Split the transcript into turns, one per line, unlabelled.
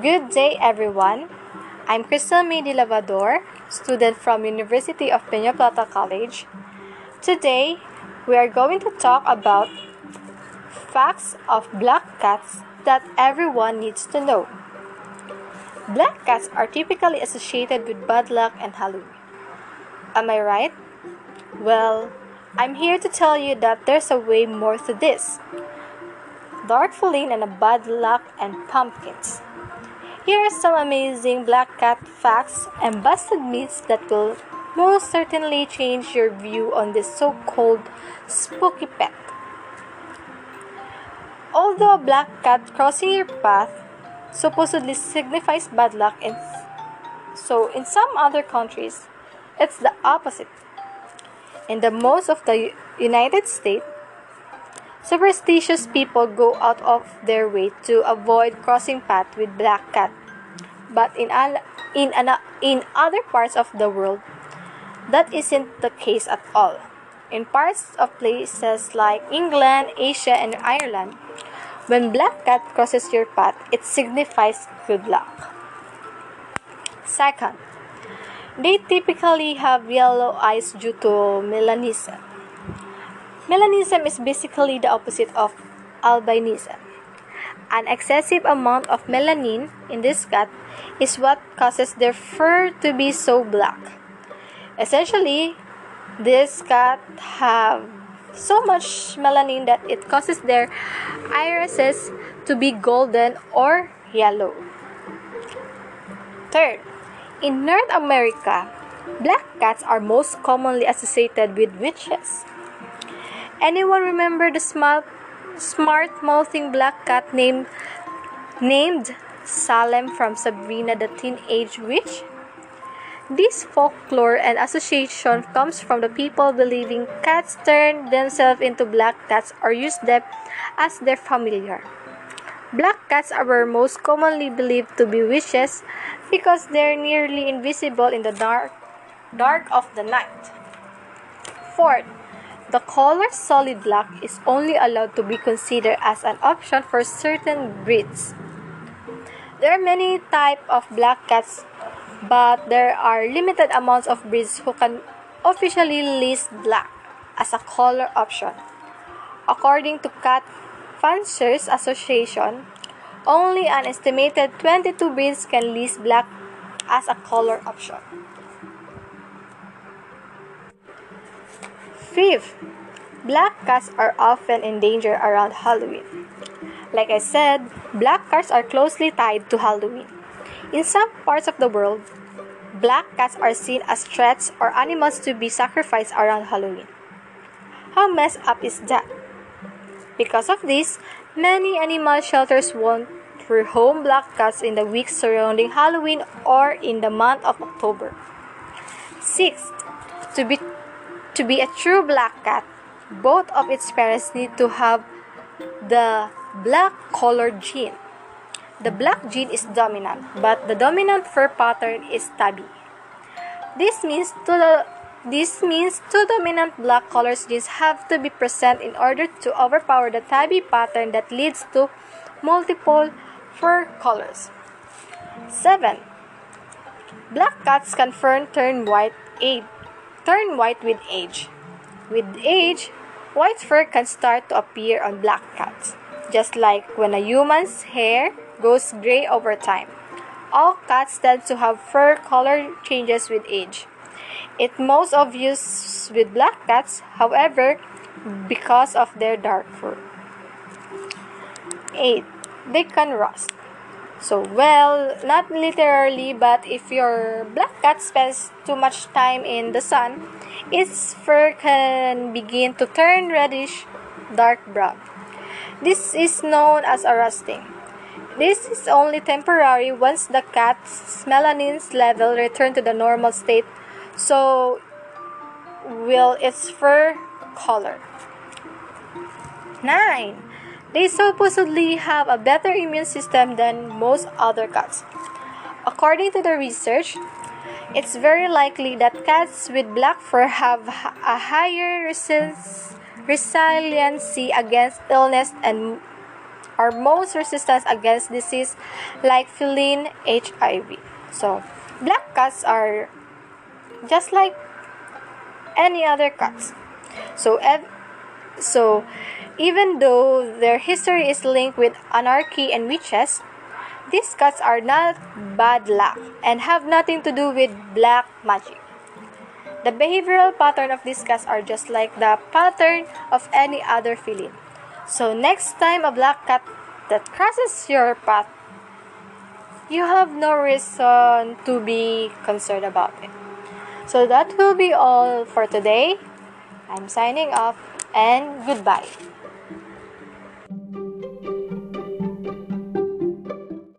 Good day, everyone. I'm Crystal May de Lavador, student from University of Peña Plata College. Today, we are going to talk about facts of black cats that everyone needs to know. Black cats are typically associated with bad luck and Halloween. Am I right? Well, I'm here to tell you that there's a way more to this. Dark Feline and a bad luck and pumpkins. Here are some amazing black cat facts and busted myths that will most certainly change your view on this so called spooky pet. Although a black cat crossing your path supposedly signifies bad luck, in, so in some other countries, it's the opposite. In the most of the United States, superstitious people go out of their way to avoid crossing paths with black cat. But in in in other parts of the world, that isn't the case at all. In parts of places like England, Asia, and Ireland, when black cat crosses your path, it signifies good luck. Second, they typically have yellow eyes due to melanism. Melanism is basically the opposite of albinism. An excessive amount of melanin in this cat is what causes their fur to be so black. Essentially, this cat have so much melanin that it causes their irises to be golden or yellow. Third, in North America, black cats are most commonly associated with witches. Anyone remember the smart, smart mouthing black cat named named Salem from Sabrina the Teenage Witch? This folklore and association comes from the people believing cats turn themselves into black cats or use them as their familiar. Black cats are most commonly believed to be witches because they're nearly invisible in the dark dark of the night. Fourth, the color solid black is only allowed to be considered as an option for certain breeds. There are many types of black cats but there are limited amounts of breeds who can officially list black as a color option. According to Cat Fanciers Association, only an estimated 22 breeds can list black as a color option. Fifth, black cats are often in danger around Halloween. Like I said, black cats are closely tied to Halloween. In some parts of the world, black cats are seen as threats or animals to be sacrificed around Halloween. How messed up is that? Because of this, many animal shelters won't rehome black cats in the weeks surrounding Halloween or in the month of October. Sixth, to be to be a true black cat, both of its parents need to have the black color gene. The black gene is dominant, but the dominant fur pattern is tabby. This means to the this means two dominant black colors genes have to be present in order to overpower the tabby pattern that leads to multiple fur colors. 7. Black cats can turn white age, turn white with age. With age, white fur can start to appear on black cats, just like when a human's hair goes gray over time. All cats tend to have fur color changes with age. It's most obvious with black cats, however, because of their dark fur. 8. They can rust. So, well, not literally, but if your black cat spends too much time in the sun, its fur can begin to turn reddish dark brown. This is known as a rusting. This is only temporary once the cat's melanin level return to the normal state, so will its fur color. 9. They supposedly have a better immune system than most other cats. According to the research, it's very likely that cats with black fur have a higher resiliency against illness and are most resistant against disease like feline HIV. So, black cats are just like any other cats. So, ev- so even though their history is linked with anarchy and witches, these cats are not bad luck and have nothing to do with black magic. The behavioral pattern of these cats are just like the pattern of any other feline. So next time a black cat that crosses your path, you have no reason to be concerned about it. So that will be all for today. I'm signing off and goodbye.